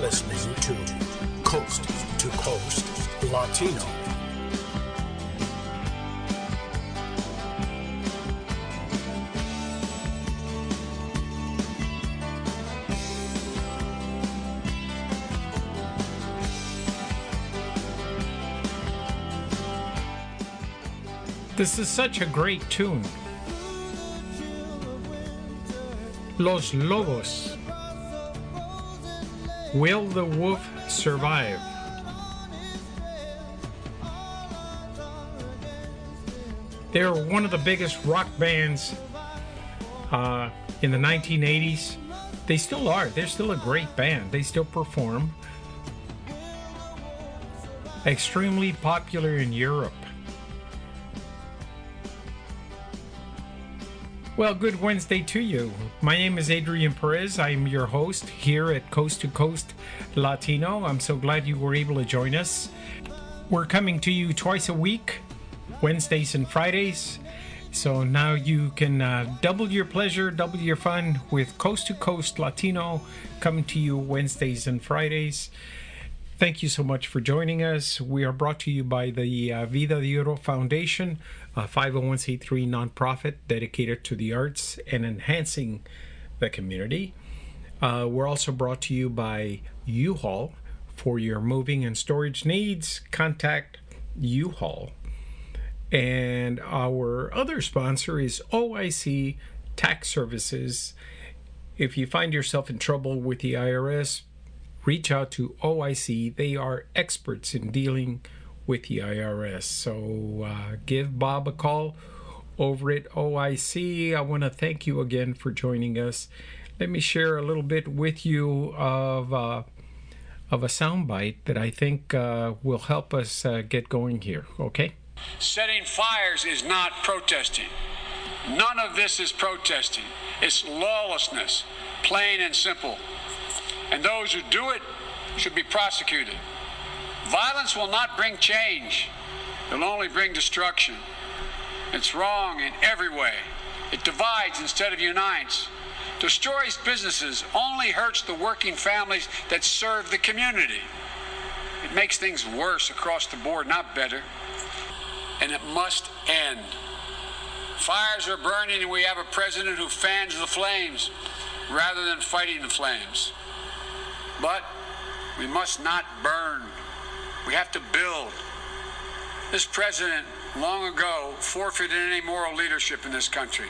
listening to Coast to Coast Latino. This is such a great tune. Los Lobos. Will the Wolf Survive? They're one of the biggest rock bands uh, in the 1980s. They still are. They're still a great band. They still perform. Extremely popular in Europe. Well, good Wednesday to you. My name is Adrian Perez. I'm your host here at Coast to Coast Latino. I'm so glad you were able to join us. We're coming to you twice a week, Wednesdays and Fridays. So now you can uh, double your pleasure, double your fun with Coast to Coast Latino coming to you Wednesdays and Fridays. Thank you so much for joining us. We are brought to you by the uh, Vida de Oro Foundation, a 501c3 nonprofit dedicated to the arts and enhancing the community. Uh, we're also brought to you by U Haul. For your moving and storage needs, contact U Haul. And our other sponsor is OIC Tax Services. If you find yourself in trouble with the IRS, reach out to OIC. They are experts in dealing with the IRS. So uh, give Bob a call over at OIC. I want to thank you again for joining us. Let me share a little bit with you of uh, of a soundbite that I think uh, will help us uh, get going here. Okay. Setting fires is not protesting. None of this is protesting. It's lawlessness, plain and simple and those who do it should be prosecuted. Violence will not bring change, it'll only bring destruction. It's wrong in every way. It divides instead of unites. Destroys businesses, only hurts the working families that serve the community. It makes things worse across the board, not better. And it must end. Fires are burning, and we have a president who fans the flames rather than fighting the flames. But we must not burn. We have to build. This president long ago forfeited any moral leadership in this country.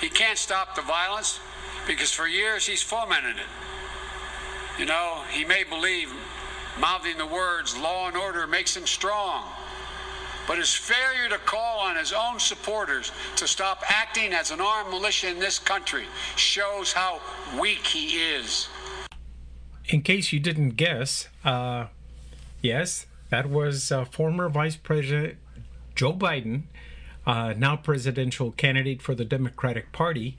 He can't stop the violence because for years he's fomented it. You know, he may believe mouthing the words law and order makes him strong. But his failure to call on his own supporters to stop acting as an armed militia in this country shows how weak he is in case you didn't guess, uh, yes, that was uh, former Vice President Joe Biden, uh, now presidential candidate for the Democratic Party.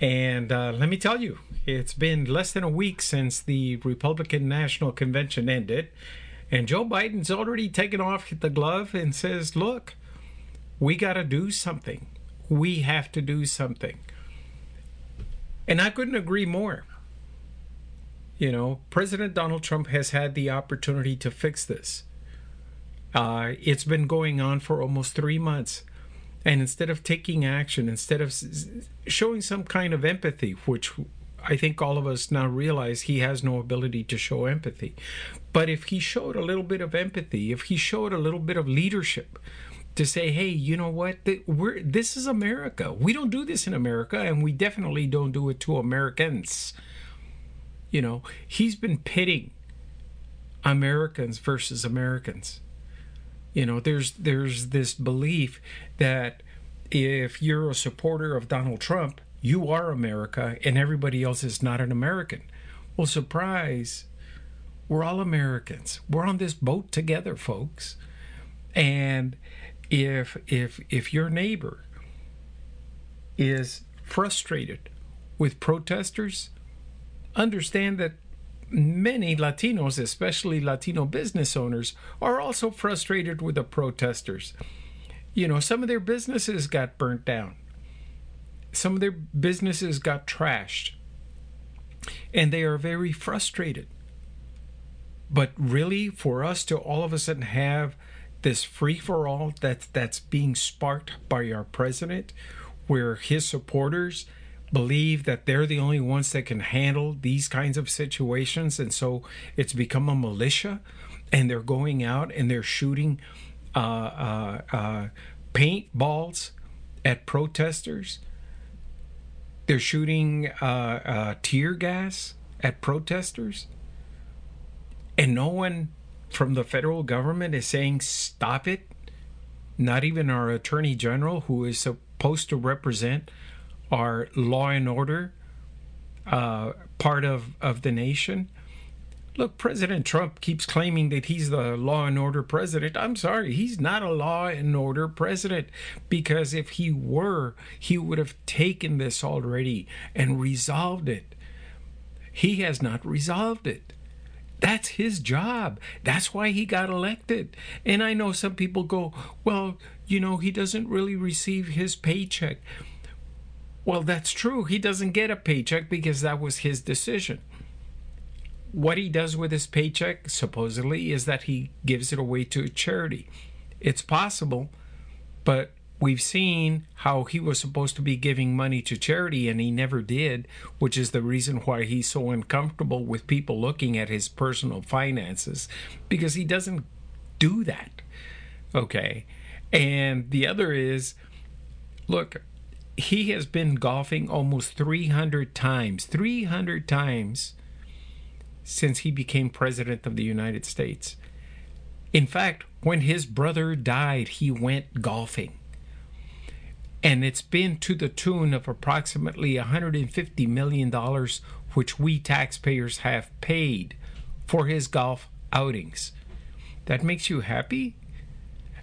And uh, let me tell you, it's been less than a week since the Republican National Convention ended. And Joe Biden's already taken off the glove and says, look, we got to do something. We have to do something. And I couldn't agree more. You know, President Donald Trump has had the opportunity to fix this. Uh, it's been going on for almost three months. And instead of taking action, instead of showing some kind of empathy, which I think all of us now realize he has no ability to show empathy. But if he showed a little bit of empathy, if he showed a little bit of leadership to say, hey, you know what? We're, this is America. We don't do this in America, and we definitely don't do it to Americans. You know, he's been pitting Americans versus Americans. You know, there's there's this belief that if you're a supporter of Donald Trump, you are America and everybody else is not an American. Well, surprise, we're all Americans. We're on this boat together, folks. And if if if your neighbor is frustrated with protesters, understand that many Latinos, especially Latino business owners, are also frustrated with the protesters. You know, some of their businesses got burnt down, some of their businesses got trashed, and they are very frustrated. But really, for us to all of a sudden have this free for all that that's being sparked by our president, where his supporters believe that they're the only ones that can handle these kinds of situations, and so it's become a militia, and they're going out and they're shooting uh, uh, uh, paintballs at protesters. They're shooting uh, uh, tear gas at protesters. And no one from the federal government is saying stop it. Not even our attorney general, who is supposed to represent our law and order uh, part of, of the nation. Look, President Trump keeps claiming that he's the law and order president. I'm sorry, he's not a law and order president because if he were, he would have taken this already and resolved it. He has not resolved it. That's his job. That's why he got elected. And I know some people go, well, you know, he doesn't really receive his paycheck. Well, that's true. He doesn't get a paycheck because that was his decision what he does with his paycheck, supposedly, is that he gives it away to a charity. It's possible, but we've seen how he was supposed to be giving money to charity and he never did, which is the reason why he's so uncomfortable with people looking at his personal finances because he doesn't do that. Okay. And the other is look, he has been golfing almost 300 times, 300 times since he became president of the United States. In fact, when his brother died, he went golfing. And it's been to the tune of approximately $150 million, which we taxpayers have paid for his golf outings. That makes you happy?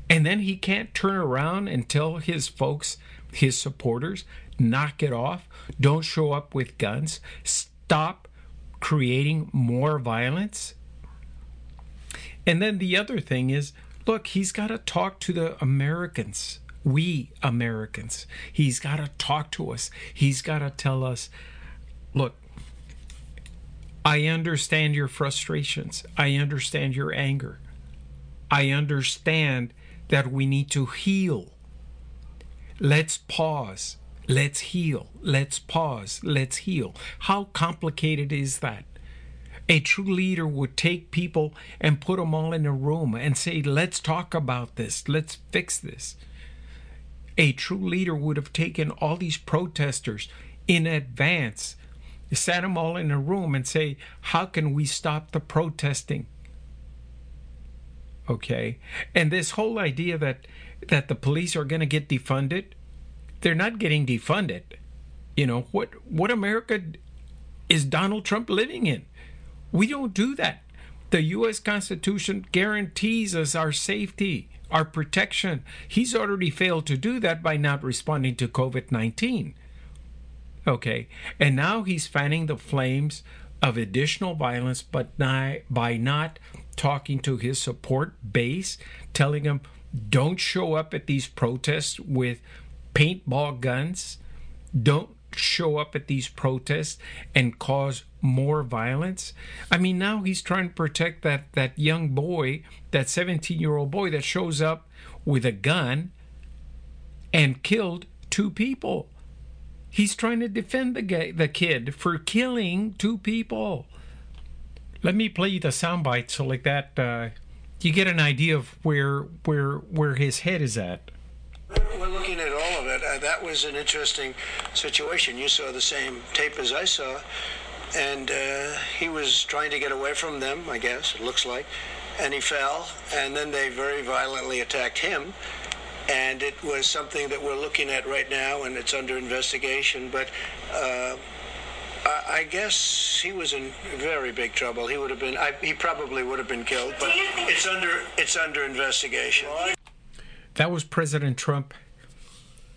And then he can't turn around and tell his folks, his supporters, knock it off, don't show up with guns, stop creating more violence. And then the other thing is look, he's got to talk to the Americans, we Americans. He's got to talk to us. He's got to tell us look, I understand your frustrations, I understand your anger, I understand that we need to heal. Let's pause. Let's heal. Let's pause. Let's heal. How complicated is that? A true leader would take people and put them all in a room and say, Let's talk about this. Let's fix this. A true leader would have taken all these protesters in advance, sat them all in a room and say, How can we stop the protesting? Okay. And this whole idea that that the police are going to get defunded, they're not getting defunded. You know, what what America is Donald Trump living in? We don't do that. The US Constitution guarantees us our safety, our protection. He's already failed to do that by not responding to COVID-19. Okay. And now he's fanning the flames of additional violence but by not talking to his support base, telling them don't show up at these protests with paintball guns don't show up at these protests and cause more violence. I mean, now he's trying to protect that, that young boy, that 17 year old boy that shows up with a gun and killed two people. He's trying to defend the, guy, the kid for killing two people. Let me play the soundbite so like that uh, you get an idea of where where where his head is at. We're looking at all of it. Uh, that was an interesting situation. You saw the same tape as I saw, and uh, he was trying to get away from them, I guess, it looks like, and he fell, and then they very violently attacked him. And it was something that we're looking at right now, and it's under investigation. But uh, I guess he was in very big trouble. He would have been. I, he probably would have been killed. But it's under. It's under investigation. That was President Trump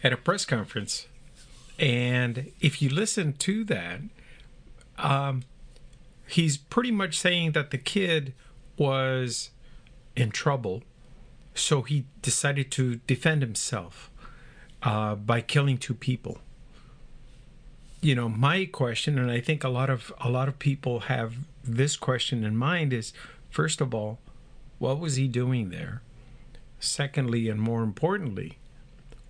at a press conference. And if you listen to that, um, he's pretty much saying that the kid was in trouble. So he decided to defend himself uh, by killing two people. You know, my question, and I think a lot of a lot of people have this question in mind, is First of all, what was he doing there? Secondly, and more importantly,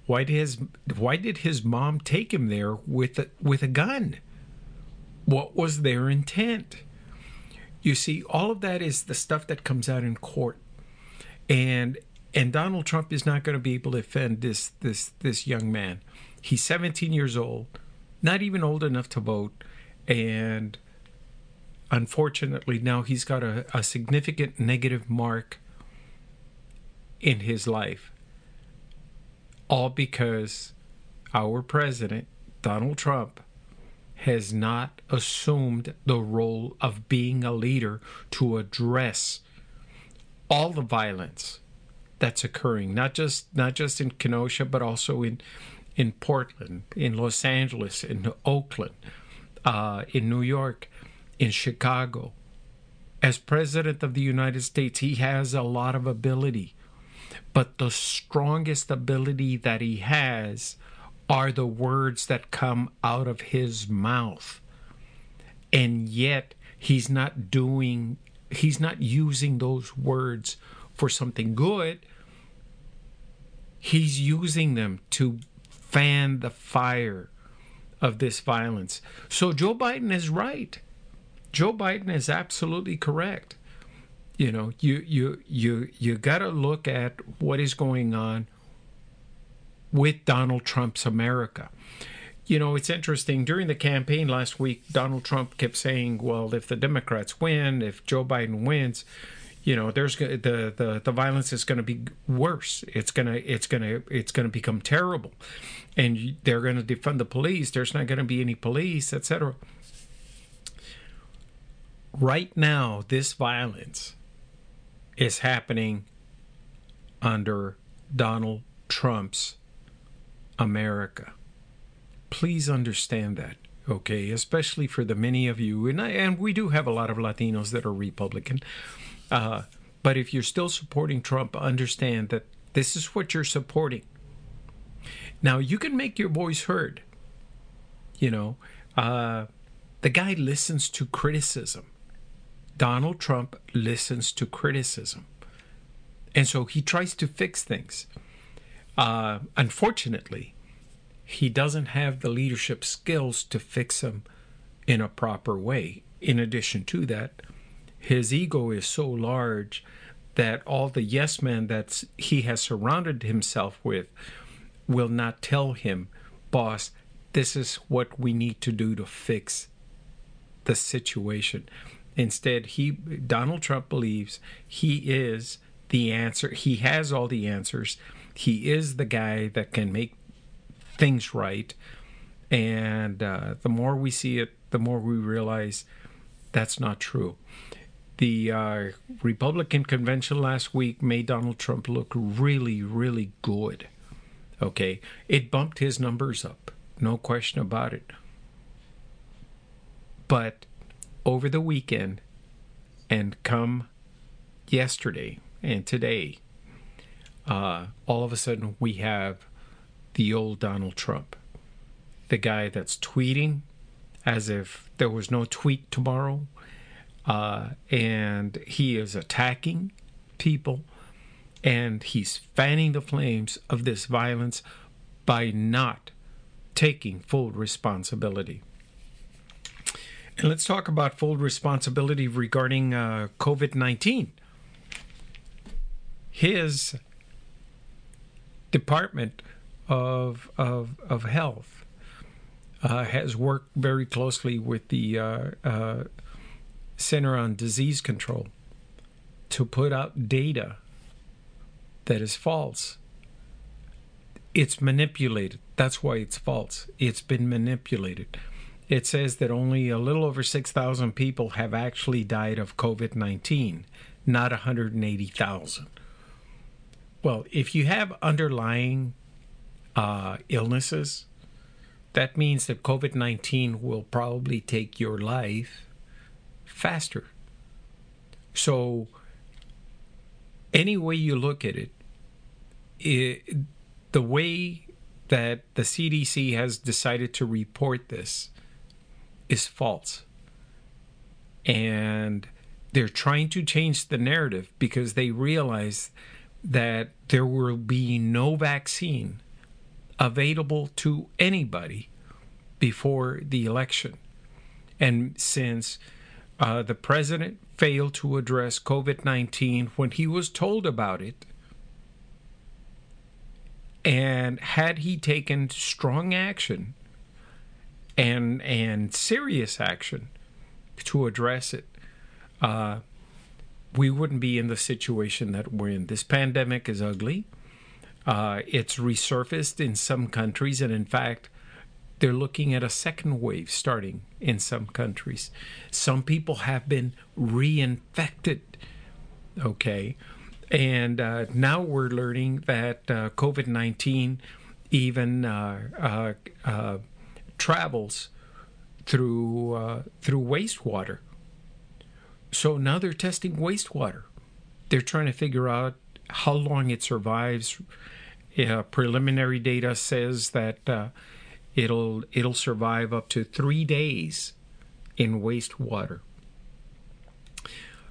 why did his why did his mom take him there with a, with a gun? What was their intent? You see, all of that is the stuff that comes out in court, and and Donald Trump is not going to be able to defend this this this young man. He's 17 years old, not even old enough to vote, and unfortunately now he's got a, a significant negative mark in his life. All because our president, Donald Trump, has not assumed the role of being a leader to address all the violence that's occurring, not just not just in Kenosha, but also in in Portland, in Los Angeles, in Oakland, uh, in New York, in Chicago. As president of the United States, he has a lot of ability, but the strongest ability that he has are the words that come out of his mouth. And yet, he's not doing, he's not using those words for something good. He's using them to fan the fire of this violence. So Joe Biden is right. Joe Biden is absolutely correct. You know, you you you you got to look at what is going on with Donald Trump's America. You know, it's interesting. During the campaign last week, Donald Trump kept saying, "Well, if the Democrats win, if Joe Biden wins, you know, there's the the the violence is going to be worse. It's gonna it's gonna it's gonna become terrible, and they're going to defund the police. There's not going to be any police, etc." Right now, this violence is happening under Donald Trump's America. Please understand that, okay? Especially for the many of you, and, I, and we do have a lot of Latinos that are Republican. Uh, but if you're still supporting Trump, understand that this is what you're supporting. Now, you can make your voice heard. You know, uh, the guy listens to criticism. Donald Trump listens to criticism. And so he tries to fix things. Uh, unfortunately, he doesn't have the leadership skills to fix them in a proper way. In addition to that, his ego is so large that all the yes men that he has surrounded himself with will not tell him, boss, this is what we need to do to fix the situation. Instead, he Donald Trump believes he is the answer. He has all the answers. He is the guy that can make things right. And uh, the more we see it, the more we realize that's not true. The uh, Republican convention last week made Donald Trump look really, really good. Okay. It bumped his numbers up, no question about it. But over the weekend and come yesterday and today, uh, all of a sudden we have the old Donald Trump, the guy that's tweeting as if there was no tweet tomorrow, uh, and he is attacking people, and he's fanning the flames of this violence by not taking full responsibility. And let's talk about full responsibility regarding uh, COVID 19. His Department of, of, of Health uh, has worked very closely with the uh, uh Center on Disease Control to put out data that is false. It's manipulated. That's why it's false. It's been manipulated it says that only a little over 6,000 people have actually died of COVID 19, not 180,000. Well, if you have underlying uh, illnesses, that means that COVID 19 will probably take your life faster. So, any way you look at it, it the way that the CDC has decided to report this is false. And they're trying to change the narrative because they realize that there will be no vaccine available to anybody before the election. And since uh, the president failed to address COVID 19 when he was told about it, and had he taken strong action and and serious action to address it, uh, we wouldn't be in the situation that we're in. This pandemic is ugly. Uh, it's resurfaced in some countries, and in fact, they're looking at a second wave starting in some countries. Some people have been reinfected. Okay. And uh, now we're learning that uh, COVID 19 even uh, uh, uh travels through, uh, through wastewater. So now they're testing wastewater. They're trying to figure out how long it survives. preliminary data says that it'll it'll survive up to three days in wastewater.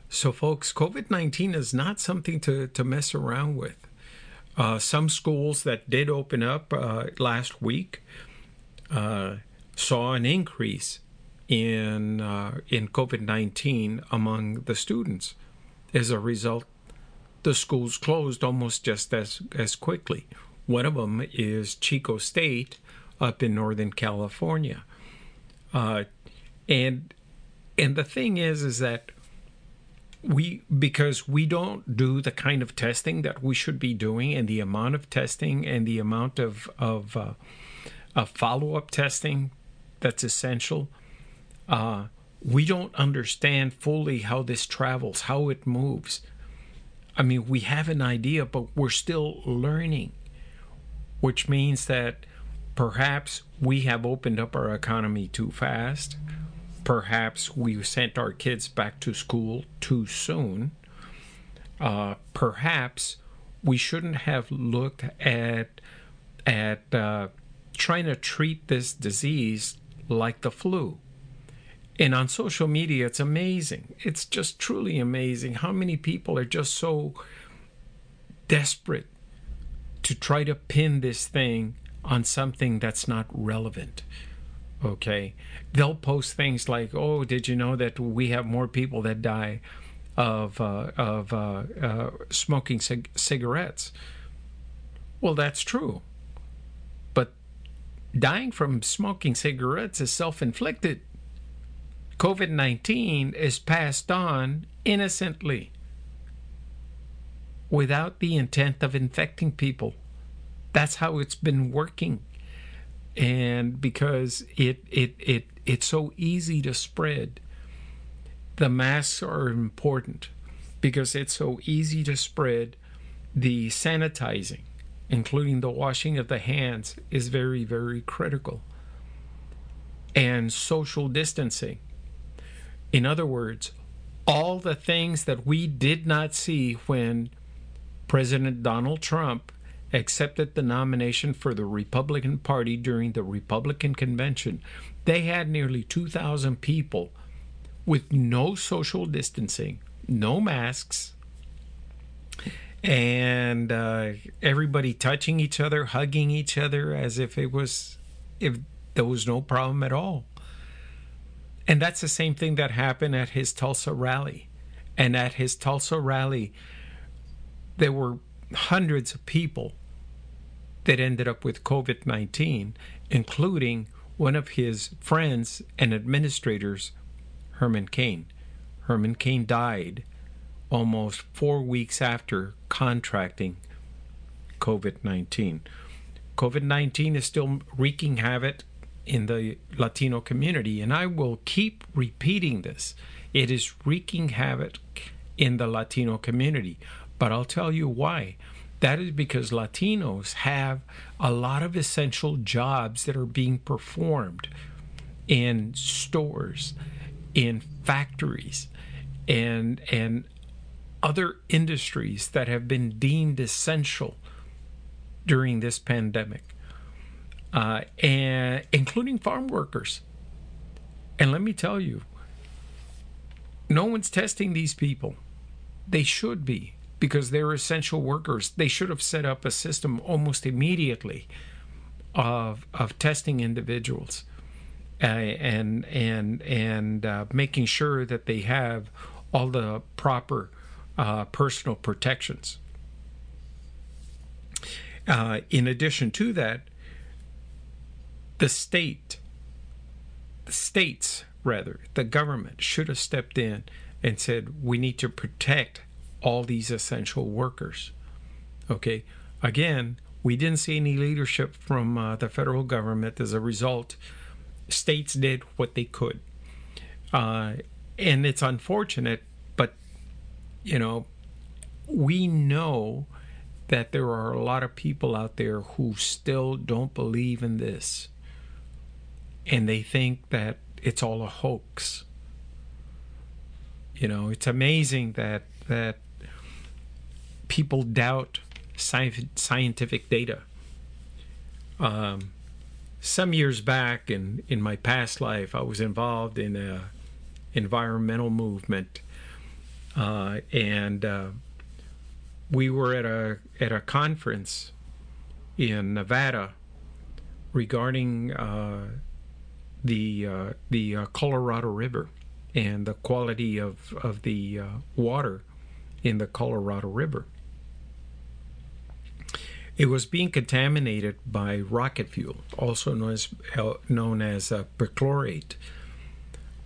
So, folks, COVID 19 is not something to, to mess around with. Uh, some schools that did open up uh, last week uh, saw an increase in, uh, in COVID 19 among the students. As a result, the schools closed almost just as, as quickly. One of them is Chico State, up in Northern California. Uh, and and the thing is, is that we because we don't do the kind of testing that we should be doing, and the amount of testing and the amount of of, uh, of follow up testing that's essential. Uh, we don't understand fully how this travels, how it moves. I mean, we have an idea, but we're still learning, which means that Perhaps we have opened up our economy too fast. Perhaps we sent our kids back to school too soon. Uh, perhaps we shouldn't have looked at at uh, trying to treat this disease like the flu. And on social media, it's amazing. It's just truly amazing how many people are just so desperate to try to pin this thing on something that's not relevant. Okay. They'll post things like, oh, did you know that we have more people that die of, uh, of uh, uh, smoking cig- cigarettes? Well, that's true. But dying from smoking cigarettes is self inflicted. COVID 19 is passed on innocently without the intent of infecting people that's how it's been working. And because it it it it's so easy to spread the masks are important because it's so easy to spread. The sanitizing including the washing of the hands is very very critical. And social distancing. In other words all the things that we did not see when President Donald Trump accepted the nomination for the Republican Party during the Republican convention, they had nearly 2,000 people with no social distancing, no masks, and uh, everybody touching each other, hugging each other as if it was, if there was no problem at all. And that's the same thing that happened at his Tulsa rally. And at his Tulsa rally, there were hundreds of people that ended up with COVID 19, including one of his friends and administrators, Herman Cain. Herman Cain died almost four weeks after contracting COVID 19. COVID 19 is still wreaking havoc in the Latino community, and I will keep repeating this. It is wreaking havoc in the Latino community. But I'll tell you why. That is because Latinos have a lot of essential jobs that are being performed in stores, in factories, and and other industries that have been deemed essential during this pandemic, uh, and including farm workers. And let me tell you, no one's testing these people. They should be because they're essential workers. They should have set up a system almost immediately of of testing individuals uh, and and and uh, making sure that they have all the proper uh, personal protections. Uh, in addition to that, the state, the states rather, the government should have stepped in and said we need to protect all these essential workers. Okay, again, we didn't see any leadership from uh, the federal government. As a result, states did what they could. Uh, and it's unfortunate, but, you know, we know that there are a lot of people out there who still don't believe in this. And they think that it's all a hoax. You know, it's amazing that that people doubt scientific data. Um, some years back in, in my past life, I was involved in a environmental movement, uh, and uh, we were at a at a conference in Nevada regarding uh, the uh, the uh, Colorado River and the quality of of the uh, water in the Colorado River it was being contaminated by rocket fuel, also known as, known as uh, perchlorate.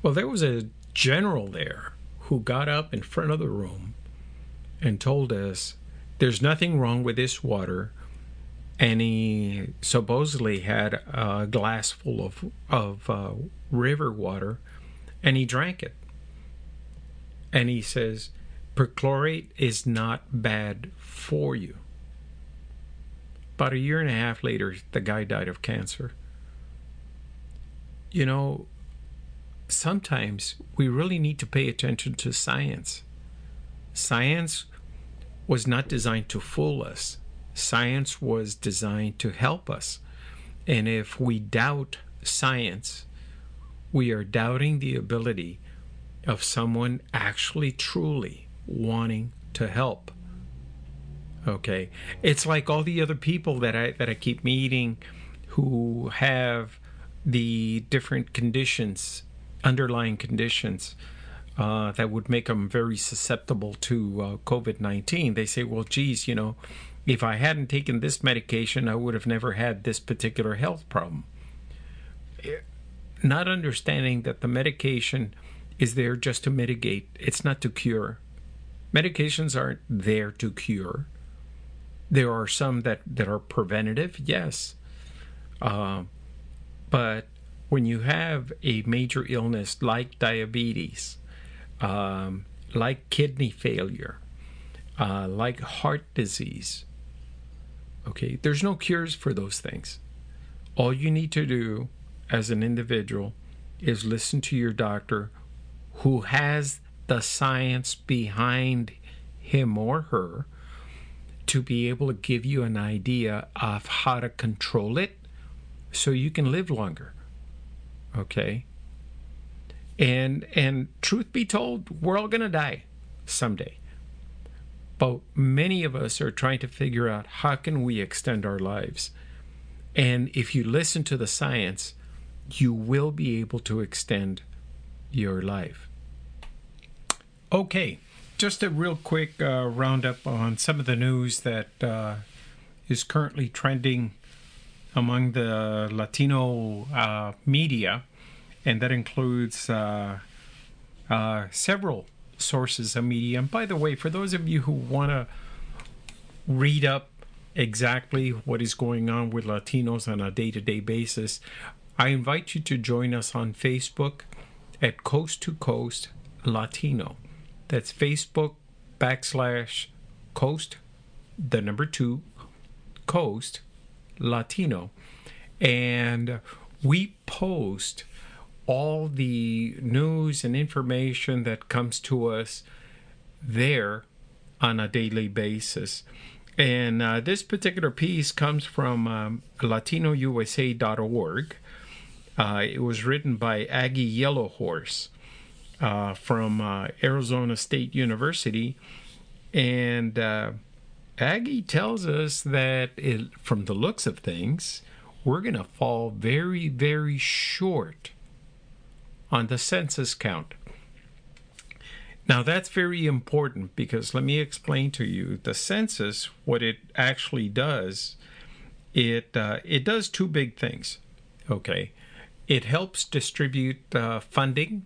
Well, there was a general there who got up in front of the room and told us there's nothing wrong with this water. And he supposedly had a glass full of, of uh, river water and he drank it. And he says, perchlorate is not bad for you. About a year and a half later, the guy died of cancer. You know, sometimes we really need to pay attention to science. Science was not designed to fool us, science was designed to help us. And if we doubt science, we are doubting the ability of someone actually truly wanting to help. Okay, it's like all the other people that I that I keep meeting, who have the different conditions, underlying conditions. Uh, that would make them very susceptible to uh, COVID 19. They say, well, geez, you know, if I hadn't taken this medication, I would have never had this particular health problem. Not understanding that the medication is there just to mitigate, it's not to cure. Medications aren't there to cure, there are some that, that are preventative, yes. Uh, but when you have a major illness like diabetes, um, like kidney failure, uh, like heart disease, okay, there's no cures for those things. All you need to do as an individual is listen to your doctor who has the science behind him or her to be able to give you an idea of how to control it so you can live longer. Okay? And and truth be told, we're all going to die someday. But many of us are trying to figure out how can we extend our lives. And if you listen to the science, you will be able to extend your life. Okay, just a real quick uh, roundup on some of the news that uh, is currently trending among the Latino uh, media, and that includes uh, uh, several sources of media. And by the way, for those of you who want to read up exactly what is going on with Latinos on a day to day basis, I invite you to join us on Facebook at Coast to Coast Latino. That's Facebook backslash Coast, the number two, Coast Latino. And we post all the news and information that comes to us there on a daily basis. And uh, this particular piece comes from um, latinousa.org. Uh, it was written by Aggie Yellowhorse. Uh, from uh, Arizona State University, and uh, Aggie tells us that it, from the looks of things, we're going to fall very, very short on the census count. Now, that's very important because let me explain to you the census, what it actually does. It, uh, it does two big things. Okay. It helps distribute uh, funding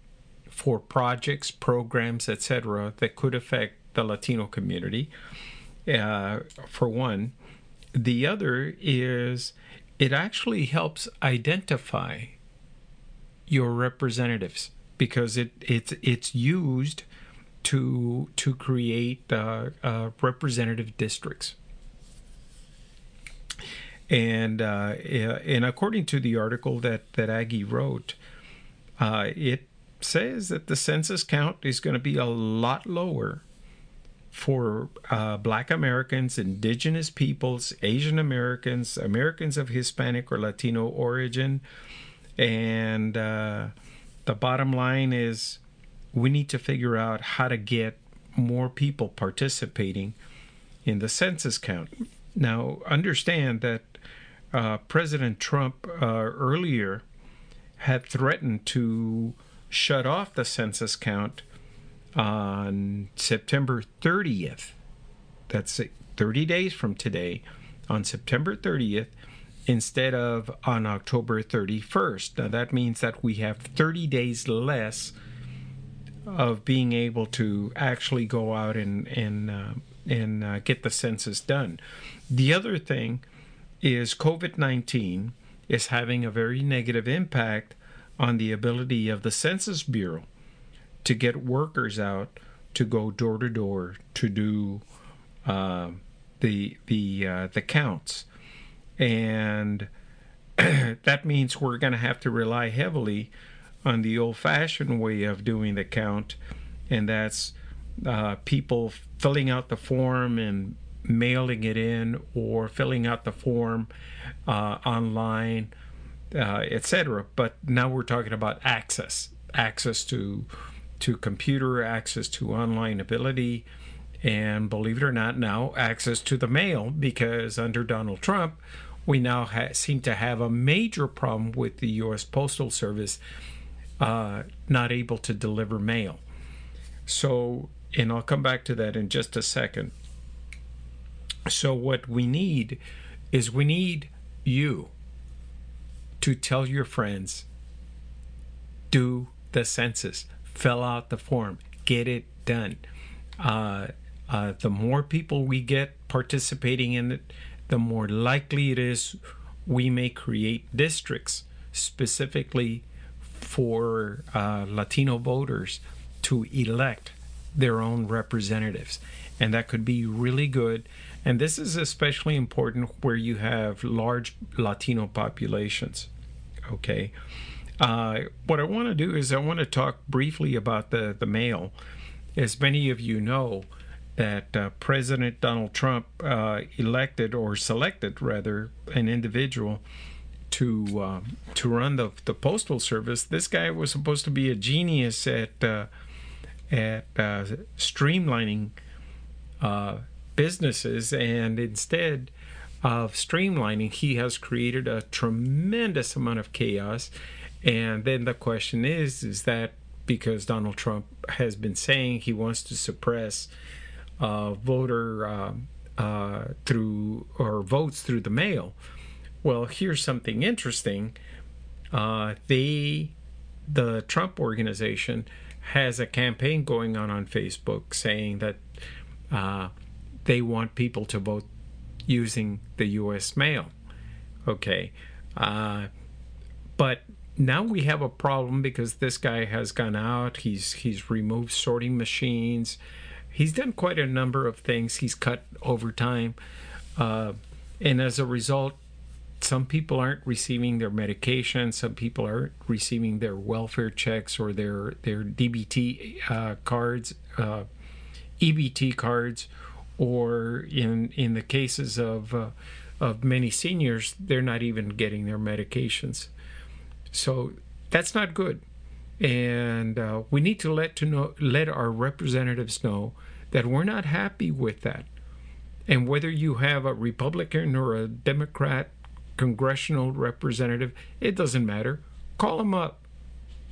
for projects, programs, etc., that could affect the Latino community, uh, for one. The other is it actually helps identify your representatives because it it's it's used to to create uh, uh, representative districts. And uh, and according to the article that that Aggie wrote, uh, it says that the census count is going to be a lot lower for uh, Black Americans, Indigenous peoples, Asian Americans, Americans of Hispanic or Latino origin, and uh, the bottom line is we need to figure out how to get more people participating in the census count. Now, understand that uh, President Trump uh, earlier had threatened to shut off the census count on September 30th. That's 30 days from today, on September 30th, instead of on October 31st. Now, that means that we have 30 days less of being able to actually go out and, and, uh, and uh, get the census done. The other thing is COVID 19 is having a very negative impact on the ability of the Census Bureau to get workers out to go door to door to do uh, the the uh, the counts, and that means we're going to have to rely heavily on the old-fashioned way of doing the count, and that's uh, people filling out the form and mailing it in, or filling out the form uh, online uh, etc. But now we're talking about access, access to to computer, access to online ability, and believe it or not, now access to the mail because under Donald Trump, we now ha- seem to have a major problem with the U.S. Postal Service uh, not able to deliver mail. So, and I'll come back to that in just a second. So, what we need is we need you to tell your friends do the census, fill out the form, get it done. Uh, uh, the more people we get participating in it, the more likely it is we may create districts specifically for uh, Latino voters to elect their own representatives. And that could be really good. And this is especially important where you have large Latino populations. Okay. Uh, what I want to do is I want to talk briefly about the, the mail. As many of you know, that uh, President Donald Trump uh, elected or selected rather an individual to uh, to run the the postal service. This guy was supposed to be a genius at uh, at uh, streamlining uh, businesses, and instead of streamlining, he has created a tremendous amount of chaos. And then the question is, is that because Donald Trump has been saying he wants to suppress uh, voter uh, uh, through or votes through the mail? Well, here's something interesting. Uh, they, the Trump organization, has a campaign going on on Facebook saying that uh, they want people to vote using the U.S. mail. Okay. Uh, but now we have a problem because this guy has gone out. He's he's removed sorting machines. He's done quite a number of things. He's cut overtime, uh, and as a result, some people aren't receiving their medication. Some people aren't receiving their welfare checks or their their DBT uh, cards, uh, EBT cards, or in in the cases of uh, of many seniors, they're not even getting their medications. So that's not good. And uh, we need to let to know let our representatives know that we're not happy with that. And whether you have a Republican or a Democrat congressional representative, it doesn't matter. Call them up.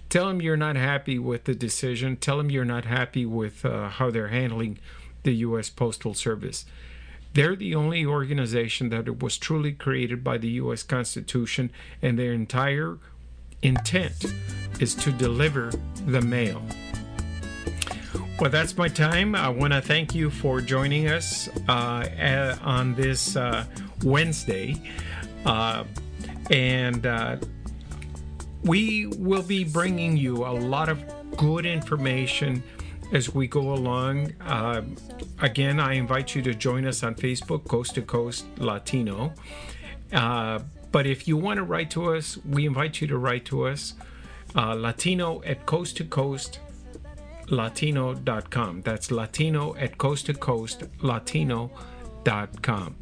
Tell them you're not happy with the decision. Tell them you're not happy with uh, how they're handling the U.S. Postal Service. They're the only organization that was truly created by the U.S. Constitution, and their entire intent is to deliver the mail. Well, that's my time. I want to thank you for joining us uh, on this uh, Wednesday. Uh, and uh, we will be bringing you a lot of good information as we go along. Uh, again, I invite you to join us on Facebook, Coast to Coast Latino. Uh, but if you want to write to us, we invite you to write to us, uh, Latino at Coast to Coast latino.com. That's latino at coast to coast latino.com.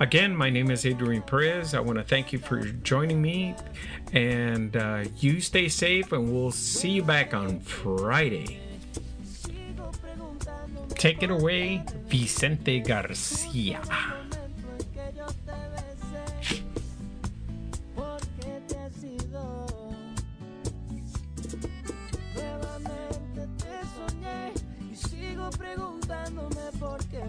Again, my name is Adrian Perez. I want to thank you for joining me, and uh, you stay safe, and we'll see you back on Friday. Take it away, Vicente Garcia. preguntándome por qué